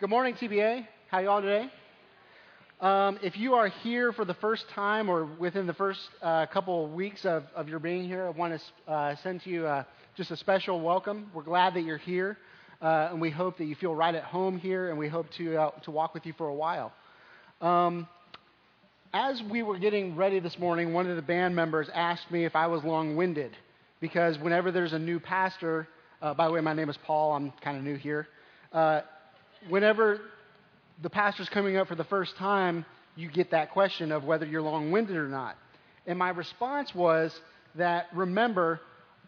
Good morning, TBA. How you all today? Um, if you are here for the first time or within the first uh, couple of weeks of, of your being here, I want to uh, send you uh, just a special welcome. We're glad that you're here, uh, and we hope that you feel right at home here, and we hope to, uh, to walk with you for a while. Um, as we were getting ready this morning, one of the band members asked me if I was long winded, because whenever there's a new pastor, uh, by the way, my name is Paul. I'm kind of new here. Whenever the pastor's coming up for the first time, you get that question of whether you're long winded or not. And my response was that remember,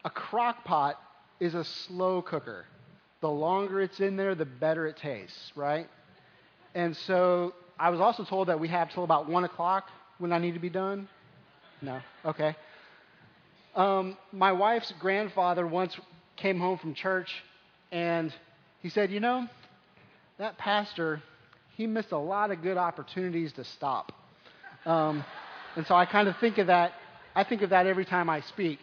a crock pot is a slow cooker. The longer it's in there, the better it tastes, right? And so I was also told that we have till about 1 o'clock when I need to be done. No? Okay. Um, my wife's grandfather once came home from church and he said, You know, that pastor, he missed a lot of good opportunities to stop. Um, and so I kind of think of that. I think of that every time I speak.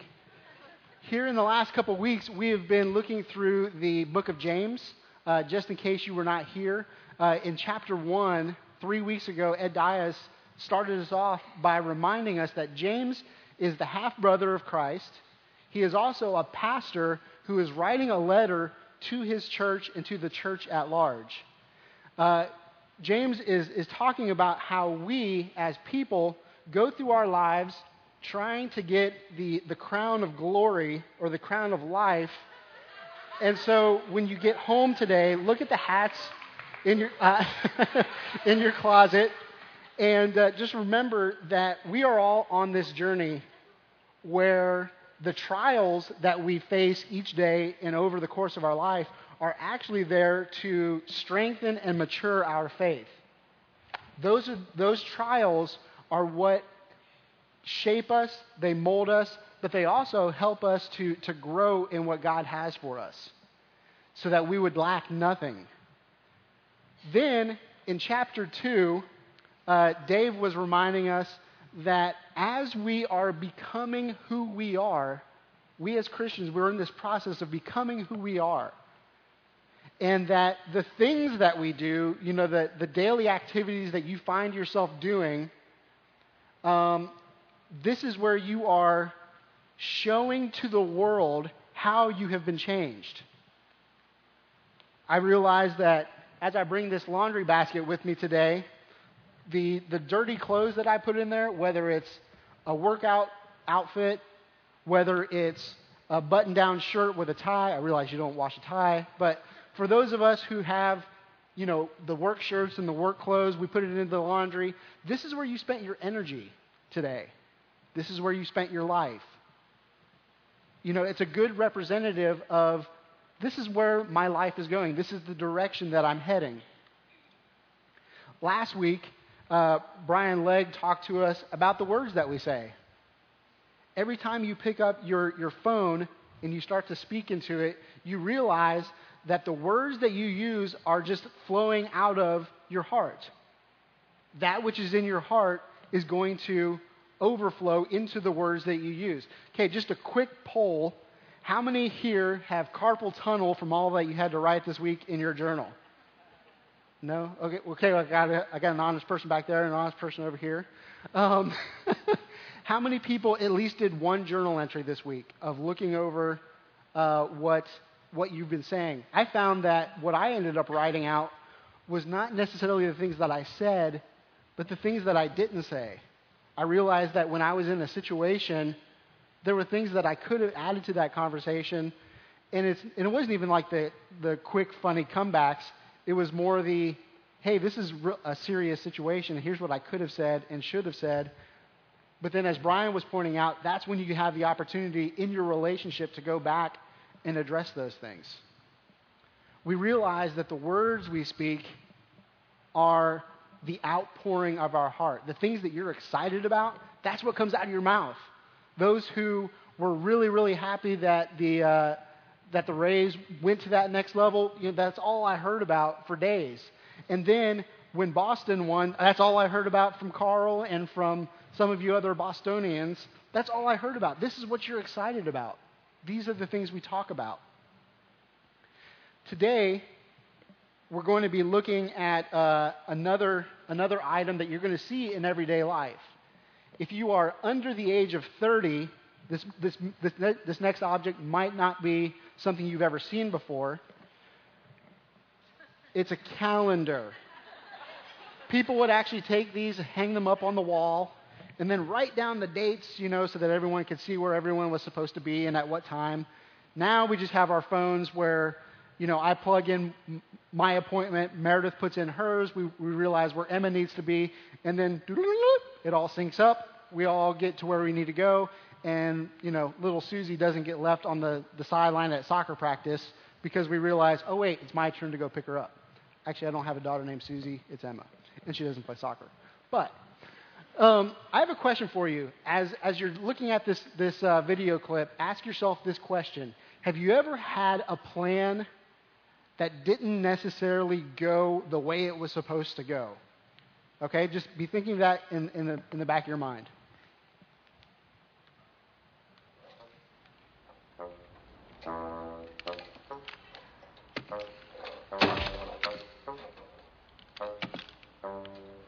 Here in the last couple of weeks, we have been looking through the book of James. Uh, just in case you were not here, uh, in chapter one, three weeks ago, Ed Dias started us off by reminding us that James is the half brother of Christ. He is also a pastor who is writing a letter to his church and to the church at large. Uh, James is, is talking about how we, as people, go through our lives trying to get the, the crown of glory or the crown of life. And so when you get home today, look at the hats in your, uh, in your closet and uh, just remember that we are all on this journey where the trials that we face each day and over the course of our life are actually there to strengthen and mature our faith. Those, are, those trials are what shape us, they mold us, but they also help us to, to grow in what God has for us so that we would lack nothing. Then, in chapter 2, uh, Dave was reminding us that as we are becoming who we are, we as Christians, we're in this process of becoming who we are. And that the things that we do, you know, the, the daily activities that you find yourself doing, um, this is where you are showing to the world how you have been changed. I realize that as I bring this laundry basket with me today, the, the dirty clothes that I put in there, whether it's a workout outfit, whether it's a button down shirt with a tie, I realize you don't wash a tie, but for those of us who have, you know, the work shirts and the work clothes, we put it into the laundry. This is where you spent your energy today. This is where you spent your life. You know, it's a good representative of this is where my life is going. This is the direction that I'm heading. Last week, uh, Brian Legg talked to us about the words that we say. Every time you pick up your, your phone and you start to speak into it, you realize that the words that you use are just flowing out of your heart. That which is in your heart is going to overflow into the words that you use. Okay, just a quick poll. How many here have carpal tunnel from all that you had to write this week in your journal? No? Okay, okay I, got a, I got an honest person back there and an honest person over here. Um, how many people at least did one journal entry this week of looking over uh, what, what you've been saying? I found that what I ended up writing out was not necessarily the things that I said, but the things that I didn't say. I realized that when I was in a situation, there were things that I could have added to that conversation, and, it's, and it wasn't even like the, the quick, funny comebacks it was more the, hey, this is a serious situation. Here's what I could have said and should have said. But then, as Brian was pointing out, that's when you have the opportunity in your relationship to go back and address those things. We realize that the words we speak are the outpouring of our heart. The things that you're excited about, that's what comes out of your mouth. Those who were really, really happy that the, uh, that the Rays went to that next level, you know, that's all I heard about for days. And then when Boston won, that's all I heard about from Carl and from some of you other Bostonians. That's all I heard about. This is what you're excited about. These are the things we talk about. today we're going to be looking at uh, another, another item that you're going to see in everyday life. If you are under the age of 30, this, this, this, this next object might not be something you've ever seen before. It's a calendar. People would actually take these hang them up on the wall and then write down the dates, you know, so that everyone could see where everyone was supposed to be and at what time. Now we just have our phones where, you know, I plug in my appointment, Meredith puts in hers, we, we realize where Emma needs to be, and then it all syncs up. We all get to where we need to go, and, you know, little Susie doesn't get left on the, the sideline at soccer practice because we realize, oh, wait, it's my turn to go pick her up. Actually, I don't have a daughter named Susie, it's Emma, and she doesn't play soccer. But um, I have a question for you. As, as you're looking at this, this uh, video clip, ask yourself this question Have you ever had a plan that didn't necessarily go the way it was supposed to go? Okay, just be thinking that in, in, the, in the back of your mind. Thank you.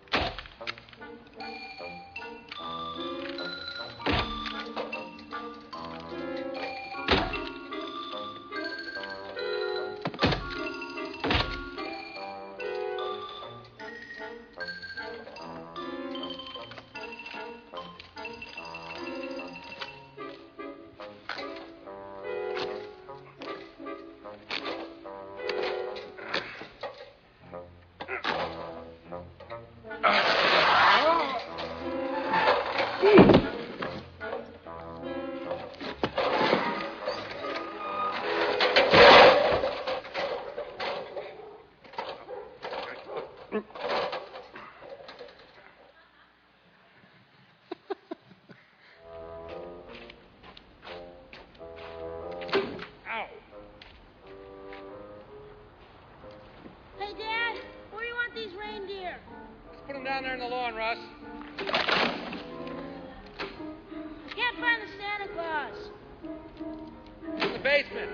Basement.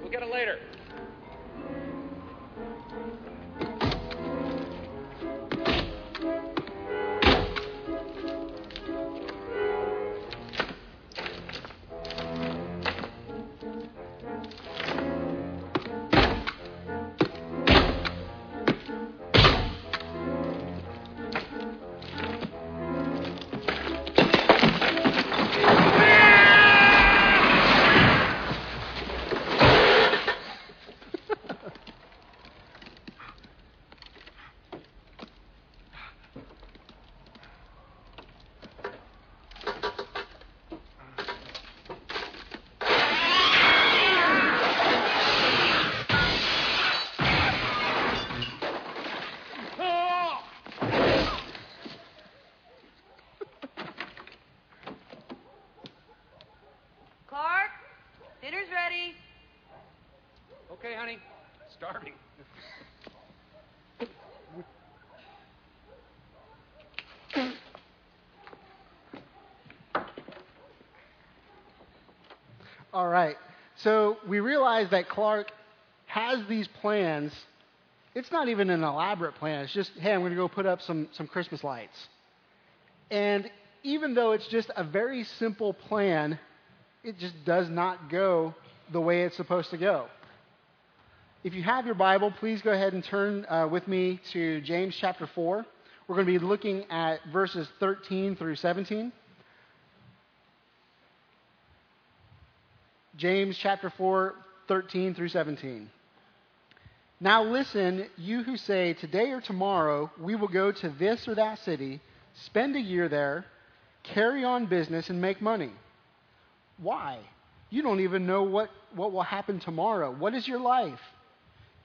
We'll get it later. All right. So we realize that Clark has these plans. It's not even an elaborate plan. It's just, hey, I'm going to go put up some, some Christmas lights. And even though it's just a very simple plan, it just does not go the way it's supposed to go. If you have your Bible, please go ahead and turn uh, with me to James chapter 4. We're going to be looking at verses 13 through 17. James chapter 4, 13 through 17. Now listen, you who say, Today or tomorrow we will go to this or that city, spend a year there, carry on business, and make money. Why? You don't even know what, what will happen tomorrow. What is your life?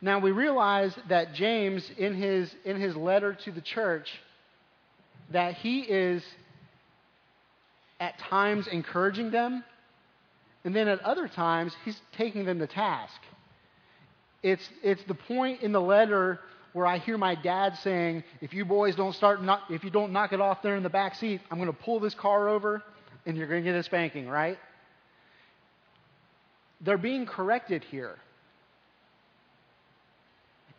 Now we realize that James, in his, in his letter to the church, that he is at times encouraging them, and then at other times he's taking them to task. It's, it's the point in the letter where I hear my dad saying, if you boys don't start, knock, if you don't knock it off there in the back seat, I'm going to pull this car over and you're going to get a spanking, right? They're being corrected here.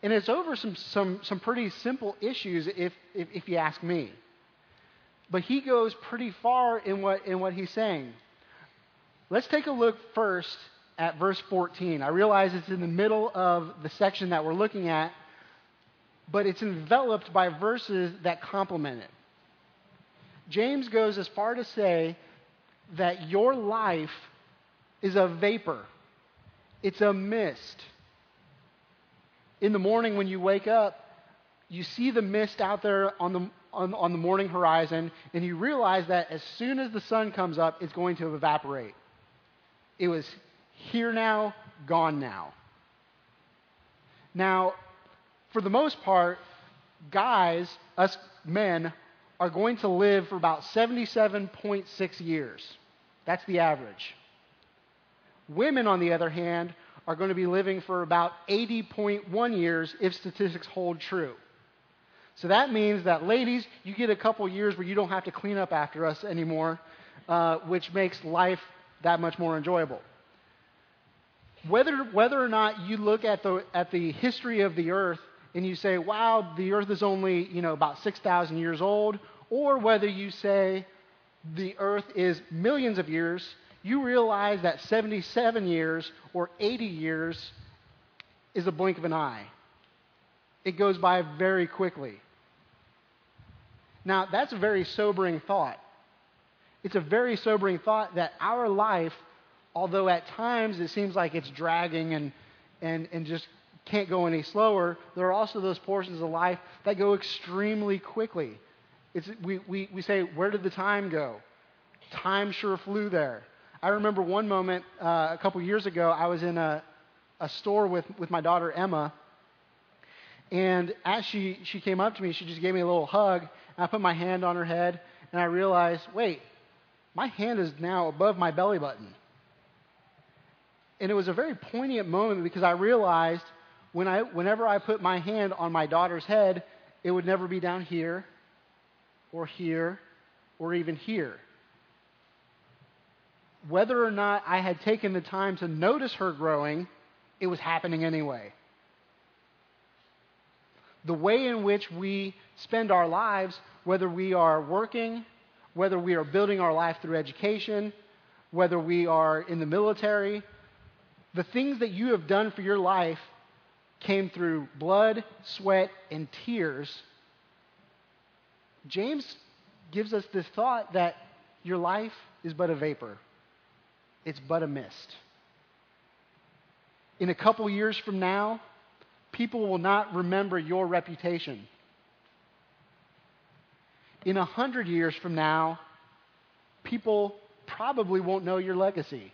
And it's over some, some, some pretty simple issues, if, if, if you ask me. But he goes pretty far in what, in what he's saying. Let's take a look first at verse 14. I realize it's in the middle of the section that we're looking at, but it's enveloped by verses that complement it. James goes as far to say that your life is a vapor, it's a mist. In the morning when you wake up, you see the mist out there on the, on, on the morning horizon, and you realize that as soon as the sun comes up, it's going to evaporate. It was here now, gone now. Now, for the most part, guys, us men, are going to live for about 77.6 years. That's the average. Women, on the other hand, are going to be living for about 80.1 years if statistics hold true. So that means that, ladies, you get a couple years where you don't have to clean up after us anymore, uh, which makes life that much more enjoyable. Whether, whether or not you look at the, at the history of the earth and you say, wow, the earth is only, you know, about 6,000 years old, or whether you say the earth is millions of years, you realize that 77 years or 80 years is a blink of an eye. It goes by very quickly. Now, that's a very sobering thought. It's a very sobering thought that our life, although at times it seems like it's dragging and, and, and just can't go any slower, there are also those portions of life that go extremely quickly. It's, we, we, we say, Where did the time go? Time sure flew there. I remember one moment uh, a couple years ago, I was in a, a store with, with my daughter Emma, and as she, she came up to me, she just gave me a little hug, and I put my hand on her head, and I realized, wait, my hand is now above my belly button. And it was a very poignant moment because I realized when I, whenever I put my hand on my daughter's head, it would never be down here, or here, or even here. Whether or not I had taken the time to notice her growing, it was happening anyway. The way in which we spend our lives, whether we are working, whether we are building our life through education, whether we are in the military, the things that you have done for your life came through blood, sweat, and tears. James gives us this thought that your life is but a vapor, it's but a mist. In a couple years from now, people will not remember your reputation. In a hundred years from now, people probably won't know your legacy.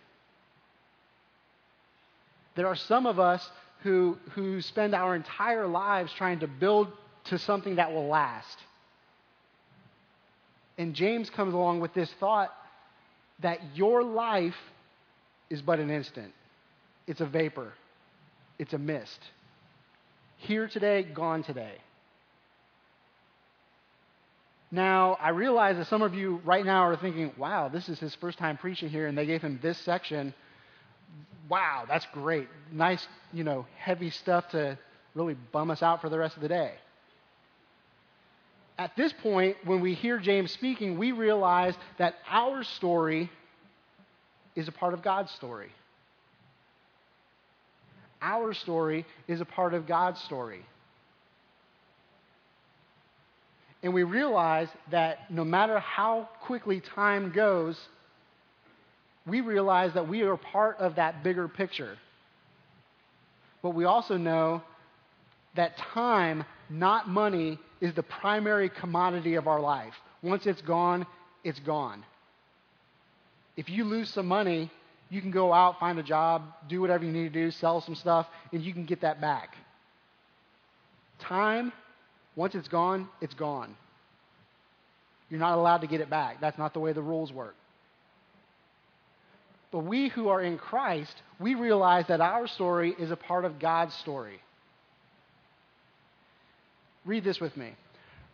There are some of us who, who spend our entire lives trying to build to something that will last. And James comes along with this thought that your life is but an instant, it's a vapor, it's a mist. Here today, gone today. Now, I realize that some of you right now are thinking, wow, this is his first time preaching here, and they gave him this section. Wow, that's great. Nice, you know, heavy stuff to really bum us out for the rest of the day. At this point, when we hear James speaking, we realize that our story is a part of God's story. Our story is a part of God's story. And we realize that no matter how quickly time goes, we realize that we are part of that bigger picture. But we also know that time, not money, is the primary commodity of our life. Once it's gone, it's gone. If you lose some money, you can go out, find a job, do whatever you need to do, sell some stuff, and you can get that back. Time, once it's gone, it's gone. You're not allowed to get it back. That's not the way the rules work. But we who are in Christ, we realize that our story is a part of God's story. Read this with me.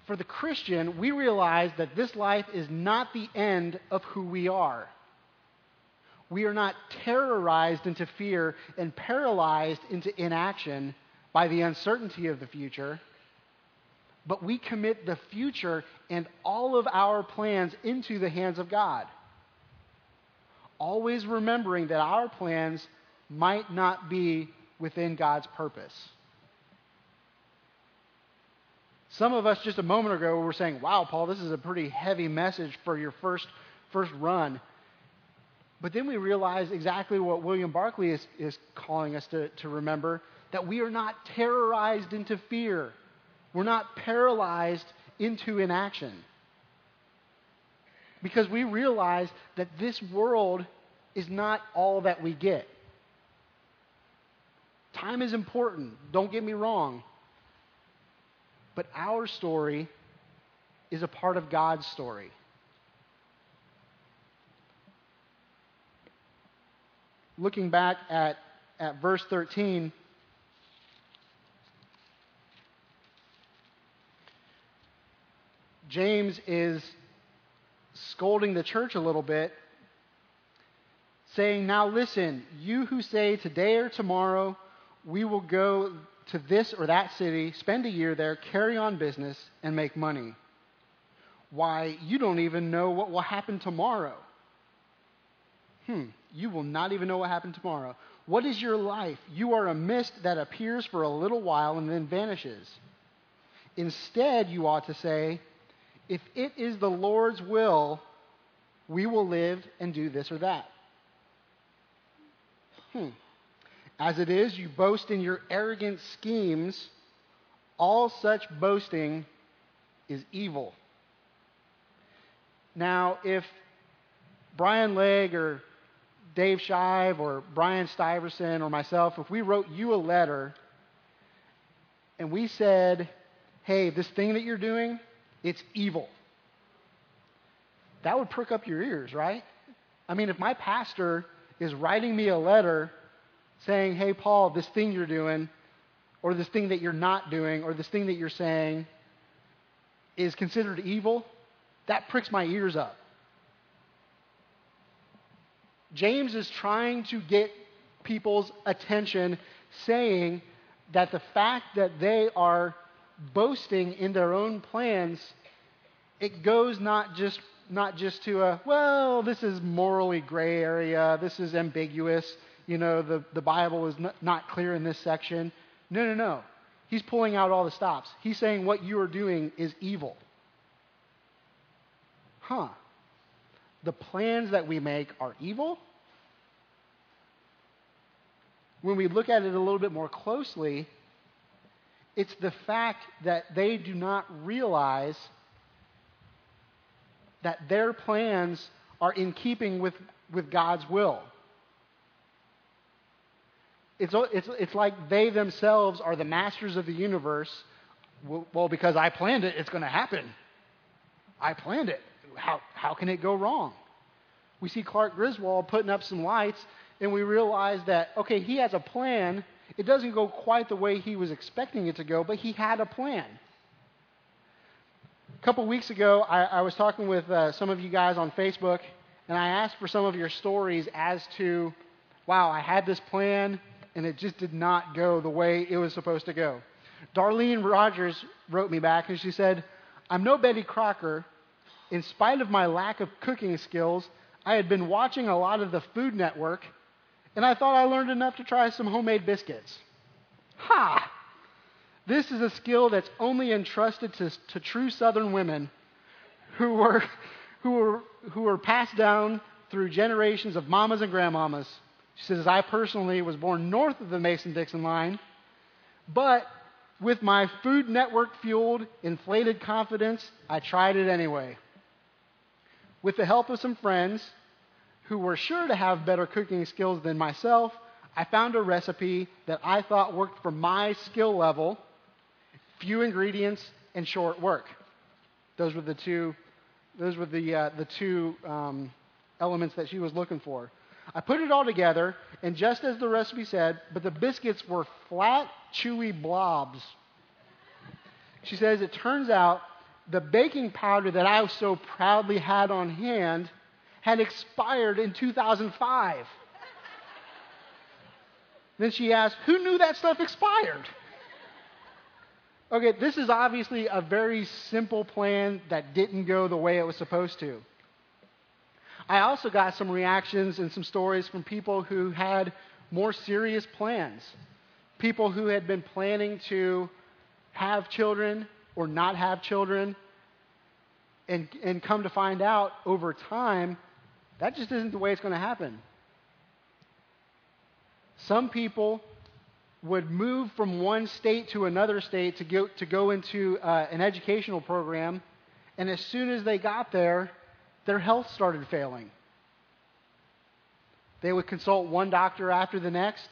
For the Christian, we realize that this life is not the end of who we are. We are not terrorized into fear and paralyzed into inaction by the uncertainty of the future, but we commit the future and all of our plans into the hands of God. Always remembering that our plans might not be within God's purpose. Some of us just a moment ago were saying, wow, Paul, this is a pretty heavy message for your first, first run. But then we realize exactly what William Barclay is, is calling us to, to remember that we are not terrorized into fear, we're not paralyzed into inaction. Because we realize that this world is not all that we get. Time is important, don't get me wrong. But our story is a part of God's story. Looking back at, at verse 13, James is scolding the church a little bit, saying, Now listen, you who say today or tomorrow we will go to this or that city, spend a year there, carry on business, and make money. Why, you don't even know what will happen tomorrow. Hmm, you will not even know what happened tomorrow. What is your life? You are a mist that appears for a little while and then vanishes. Instead, you ought to say, if it is the Lord's will, we will live and do this or that. Hmm. As it is, you boast in your arrogant schemes. All such boasting is evil. Now, if Brian Legg or Dave Shive or Brian Stiverson or myself, if we wrote you a letter and we said, hey, this thing that you're doing, it's evil, that would prick up your ears, right? I mean, if my pastor is writing me a letter saying, hey, Paul, this thing you're doing, or this thing that you're not doing, or this thing that you're saying is considered evil, that pricks my ears up. James is trying to get people's attention, saying that the fact that they are boasting in their own plans, it goes not just not just to a well, this is morally gray area, this is ambiguous, you know, the, the Bible is not, not clear in this section. No, no, no. He's pulling out all the stops. He's saying what you are doing is evil. Huh. The plans that we make are evil? When we look at it a little bit more closely, it's the fact that they do not realize that their plans are in keeping with, with God's will. It's, it's, it's like they themselves are the masters of the universe. Well, because I planned it, it's going to happen. I planned it. How, how can it go wrong? We see Clark Griswold putting up some lights, and we realize that, okay, he has a plan. It doesn't go quite the way he was expecting it to go, but he had a plan. A couple weeks ago, I, I was talking with uh, some of you guys on Facebook, and I asked for some of your stories as to, wow, I had this plan, and it just did not go the way it was supposed to go. Darlene Rogers wrote me back and she said, I'm no Betty Crocker. In spite of my lack of cooking skills, I had been watching a lot of the Food Network, and I thought I learned enough to try some homemade biscuits. Ha! This is a skill that's only entrusted to, to true Southern women who were, who, were, who were passed down through generations of mamas and grandmamas. She says, I personally was born north of the Mason Dixon line, but with my Food Network fueled, inflated confidence, I tried it anyway. With the help of some friends who were sure to have better cooking skills than myself, I found a recipe that I thought worked for my skill level, few ingredients and short work. Those were the two, those were the, uh, the two um, elements that she was looking for. I put it all together, and just as the recipe said, but the biscuits were flat, chewy blobs. She says, it turns out the baking powder that I so proudly had on hand had expired in 2005. then she asked, Who knew that stuff expired? Okay, this is obviously a very simple plan that didn't go the way it was supposed to. I also got some reactions and some stories from people who had more serious plans. People who had been planning to have children or not have children, and, and come to find out over time, that just isn't the way it's going to happen. Some people would move from one state to another state to go, to go into uh, an educational program, and as soon as they got there, their health started failing. They would consult one doctor after the next,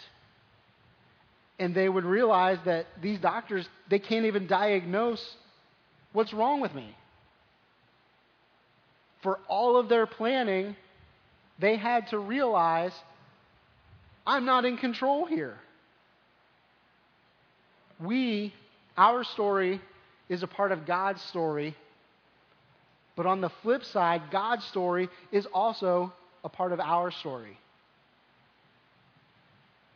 and they would realize that these doctors, they can't even diagnose what's wrong with me. For all of their planning, they had to realize I'm not in control here. We, our story, is a part of God's story. But on the flip side, God's story is also a part of our story.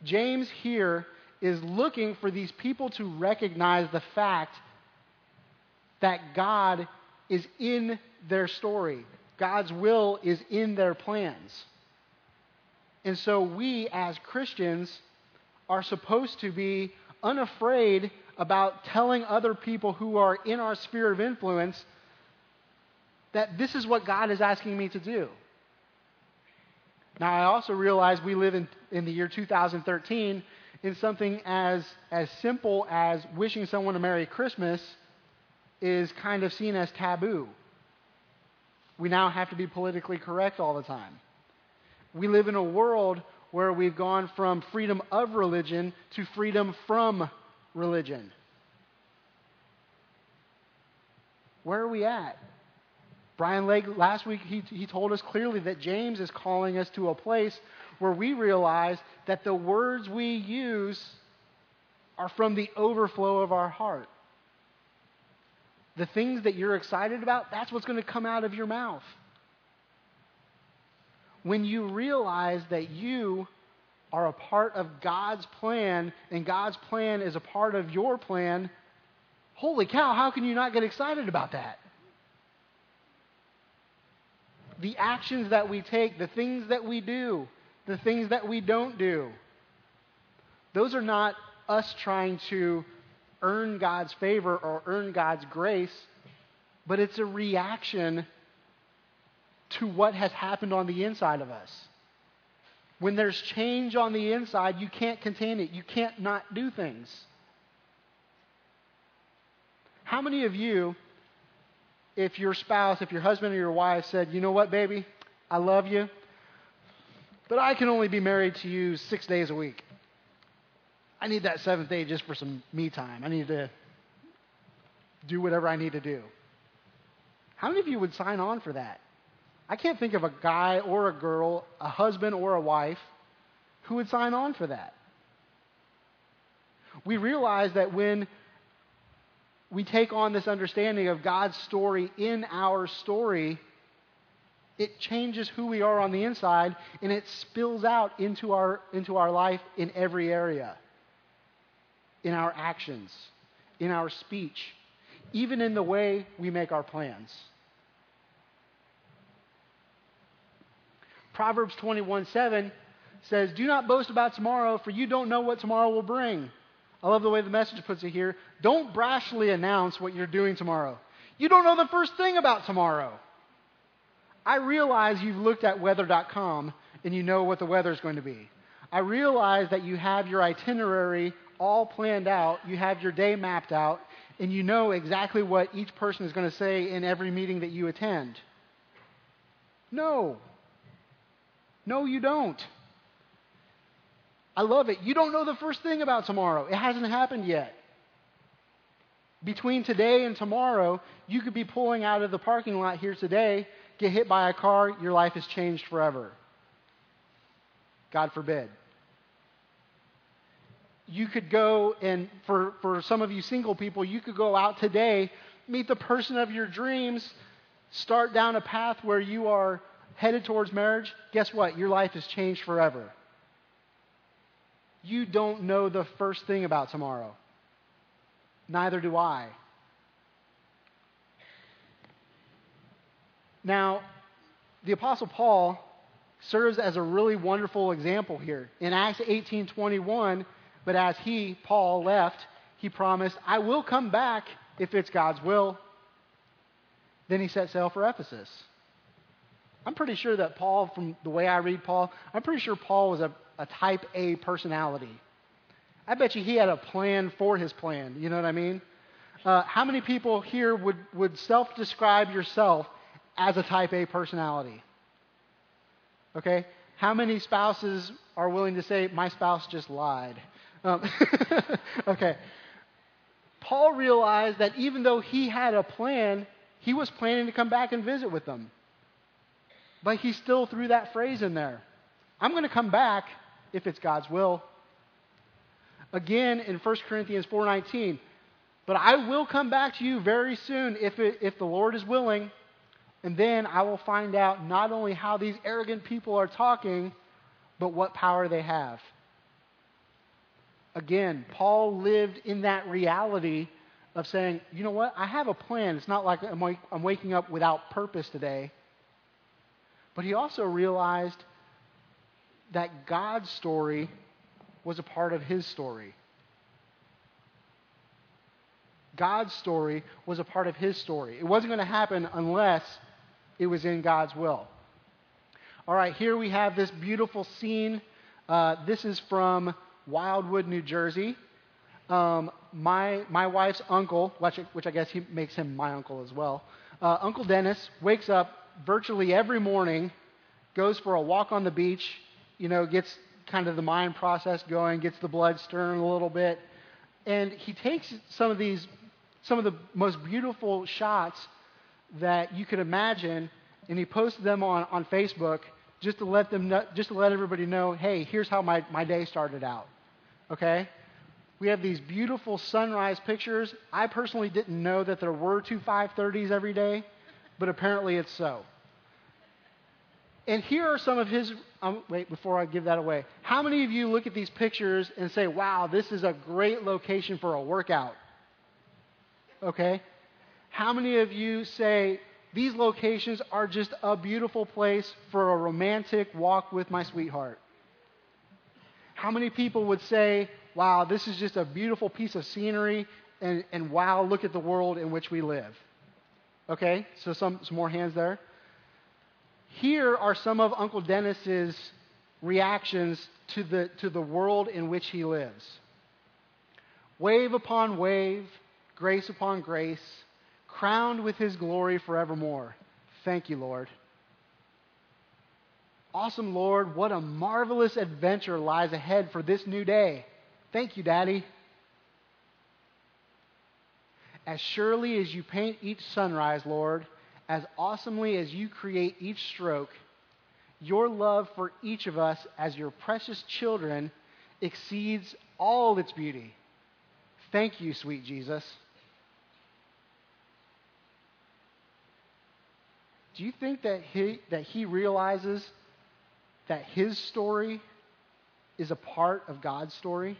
James here is looking for these people to recognize the fact that God is in their story. God's will is in their plans. And so we, as Christians, are supposed to be unafraid about telling other people who are in our sphere of influence that this is what God is asking me to do. Now, I also realize we live in, in the year 2013 in something as, as simple as wishing someone a Merry Christmas is kind of seen as taboo. We now have to be politically correct all the time. We live in a world where we've gone from freedom of religion to freedom from religion. Where are we at? Brian Legg, last week, he, he told us clearly that James is calling us to a place where we realize that the words we use are from the overflow of our heart. The things that you're excited about, that's what's going to come out of your mouth. When you realize that you are a part of God's plan and God's plan is a part of your plan, holy cow, how can you not get excited about that? The actions that we take, the things that we do, the things that we don't do, those are not us trying to earn God's favor or earn God's grace, but it's a reaction to what has happened on the inside of us. When there's change on the inside, you can't contain it. You can't not do things. How many of you, if your spouse, if your husband or your wife said, you know what, baby, I love you, but I can only be married to you six days a week. I need that seventh day just for some me time. I need to do whatever I need to do. How many of you would sign on for that? I can't think of a guy or a girl, a husband or a wife, who would sign on for that. We realize that when we take on this understanding of God's story in our story, it changes who we are on the inside and it spills out into our, into our life in every area in our actions, in our speech, even in the way we make our plans. Proverbs 21 7 says, Do not boast about tomorrow, for you don't know what tomorrow will bring. I love the way the message puts it here. Don't brashly announce what you're doing tomorrow. You don't know the first thing about tomorrow. I realize you've looked at weather.com and you know what the weather is going to be. I realize that you have your itinerary all planned out, you have your day mapped out, and you know exactly what each person is going to say in every meeting that you attend. No. No, you don't. I love it. You don't know the first thing about tomorrow, it hasn't happened yet. Between today and tomorrow, you could be pulling out of the parking lot here today, get hit by a car, your life has changed forever. God forbid. You could go and, for, for some of you single people, you could go out today, meet the person of your dreams, start down a path where you are headed towards marriage. Guess what? Your life has changed forever. You don't know the first thing about tomorrow. Neither do I. Now, the Apostle Paul serves as a really wonderful example here. In Acts 18:21, but as he, Paul, left, he promised, "I will come back if it's God's will." Then he set sail for Ephesus. I'm pretty sure that Paul, from the way I read Paul, I'm pretty sure Paul was a, a type A personality. I bet you he had a plan for his plan. You know what I mean? Uh, how many people here would, would self describe yourself as a type A personality? Okay? How many spouses are willing to say, my spouse just lied? Um, okay. Paul realized that even though he had a plan, he was planning to come back and visit with them. But he still threw that phrase in there I'm going to come back if it's God's will. Again in 1 Corinthians 4:19, but I will come back to you very soon if, it, if the Lord is willing, and then I will find out not only how these arrogant people are talking, but what power they have. Again, Paul lived in that reality of saying, you know what, I have a plan. It's not like I'm, wake, I'm waking up without purpose today. But he also realized that God's story was a part of his story. God's story was a part of his story. It wasn't going to happen unless it was in God's will. All right, here we have this beautiful scene. Uh, this is from Wildwood, New Jersey. Um, my, my wife's uncle, which, which, I guess he makes him my uncle as well, uh, Uncle Dennis wakes up virtually every morning, goes for a walk on the beach, you know, gets kind of the mind process going, gets the blood stirring a little bit, and he takes some of these some of the most beautiful shots that you could imagine, and he posted them on, on Facebook just to let them know, just to let everybody know, hey, here's how my, my day started out. Okay? We have these beautiful sunrise pictures. I personally didn't know that there were two 530s every day, but apparently it's so. And here are some of his. Um, wait, before I give that away. How many of you look at these pictures and say, wow, this is a great location for a workout? Okay? How many of you say, these locations are just a beautiful place for a romantic walk with my sweetheart? How many people would say, wow, this is just a beautiful piece of scenery, and, and wow, look at the world in which we live? Okay, so some, some more hands there. Here are some of Uncle Dennis's reactions to the, to the world in which he lives. Wave upon wave, grace upon grace, crowned with his glory forevermore. Thank you, Lord. Awesome, Lord. What a marvelous adventure lies ahead for this new day. Thank you, Daddy. As surely as you paint each sunrise, Lord, as awesomely as you create each stroke, your love for each of us as your precious children exceeds all its beauty. Thank you, sweet Jesus. Do you think that he, that he realizes that his story is a part of God's story?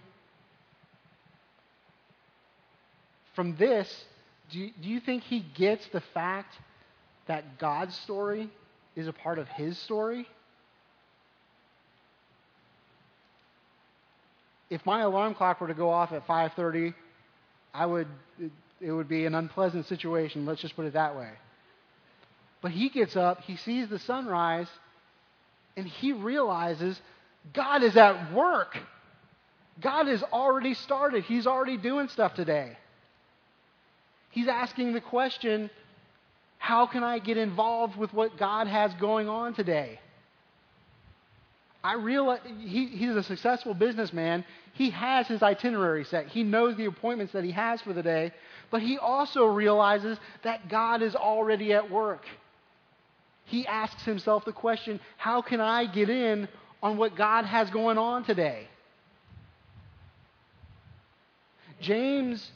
From this, do you, do you think he gets the fact that God's story is a part of his story? If my alarm clock were to go off at 5:30, I would it, it would be an unpleasant situation, let's just put it that way. But he gets up, he sees the sunrise, and he realizes God is at work. God has already started. He's already doing stuff today. He's asking the question how can I get involved with what God has going on today? I realize he, he's a successful businessman. he has his itinerary set. He knows the appointments that he has for the day, but he also realizes that God is already at work. He asks himself the question how can I get in on what God has going on today? James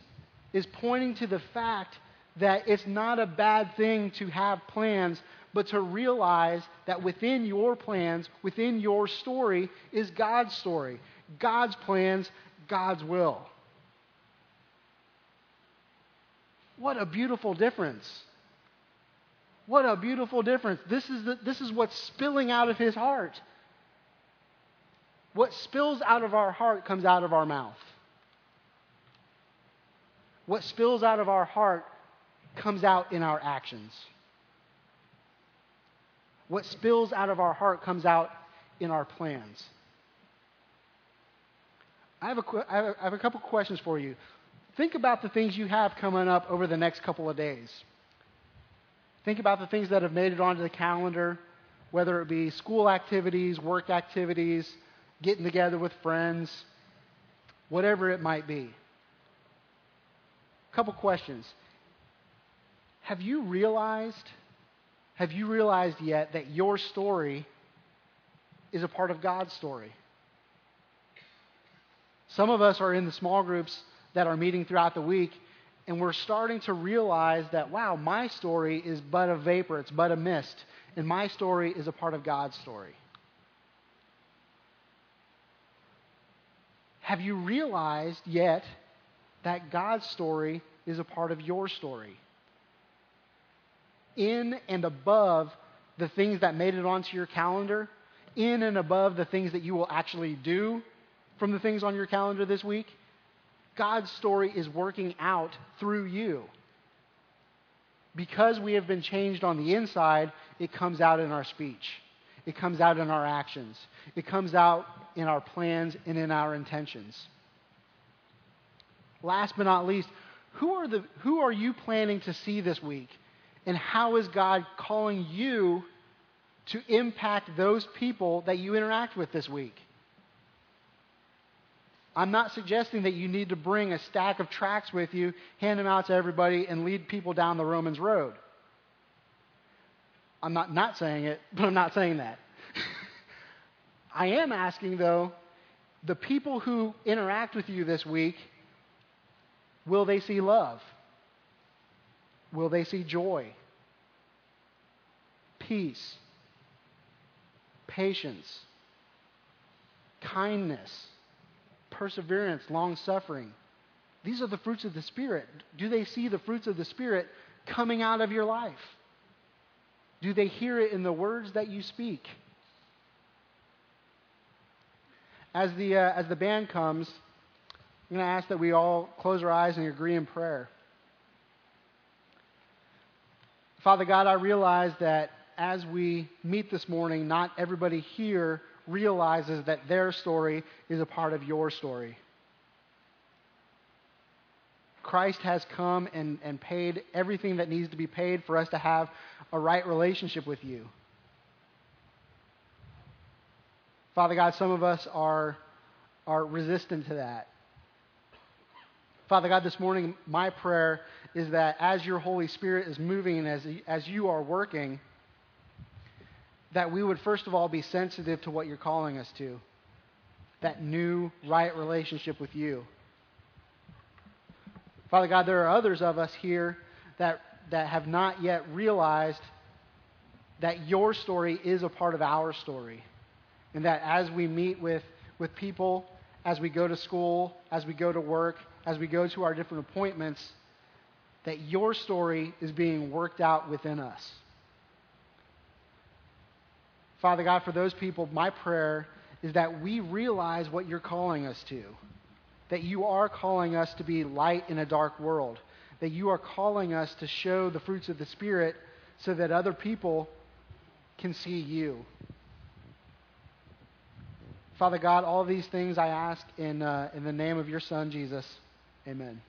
is pointing to the fact that it's not a bad thing to have plans, but to realize that within your plans, within your story, is God's story, God's plans, God's will. What a beautiful difference. What a beautiful difference. This is, the, this is what's spilling out of his heart. What spills out of our heart comes out of our mouth. What spills out of our heart comes out in our actions. What spills out of our heart comes out in our plans. I have, a, I have a couple questions for you. Think about the things you have coming up over the next couple of days. Think about the things that have made it onto the calendar, whether it be school activities, work activities, getting together with friends, whatever it might be. A couple questions. Have you realized, have you realized yet that your story is a part of God's story? Some of us are in the small groups that are meeting throughout the week, and we're starting to realize that, wow, my story is but a vapor, it's but a mist, and my story is a part of God's story. Have you realized yet that God's story is a part of your story? In and above the things that made it onto your calendar, in and above the things that you will actually do from the things on your calendar this week, God's story is working out through you. Because we have been changed on the inside, it comes out in our speech. It comes out in our actions. It comes out in our plans and in our intentions. Last but not least, who are, the, who are you planning to see this week? And how is God calling you to impact those people that you interact with this week? I'm not suggesting that you need to bring a stack of tracts with you, hand them out to everybody, and lead people down the Romans road. I'm not not saying it, but I'm not saying that. I am asking, though, the people who interact with you this week, will they see love? Will they see joy? Peace? Patience? Kindness? Perseverance, long suffering. These are the fruits of the Spirit. Do they see the fruits of the Spirit coming out of your life? Do they hear it in the words that you speak? As the, uh, as the band comes, I'm going to ask that we all close our eyes and agree in prayer. Father God, I realize that as we meet this morning, not everybody here realizes that their story is a part of your story. Christ has come and, and paid everything that needs to be paid for us to have a right relationship with you. Father God, some of us are, are resistant to that. Father God, this morning, my prayer is that as your Holy Spirit is moving and as, as you are working, that we would first of all be sensitive to what you're calling us to that new, right relationship with you. Father God, there are others of us here that, that have not yet realized that your story is a part of our story. And that as we meet with, with people, as we go to school, as we go to work, as we go to our different appointments, that your story is being worked out within us. Father God, for those people, my prayer is that we realize what you're calling us to. That you are calling us to be light in a dark world. That you are calling us to show the fruits of the Spirit so that other people can see you. Father God, all these things I ask in, uh, in the name of your Son, Jesus. Amen.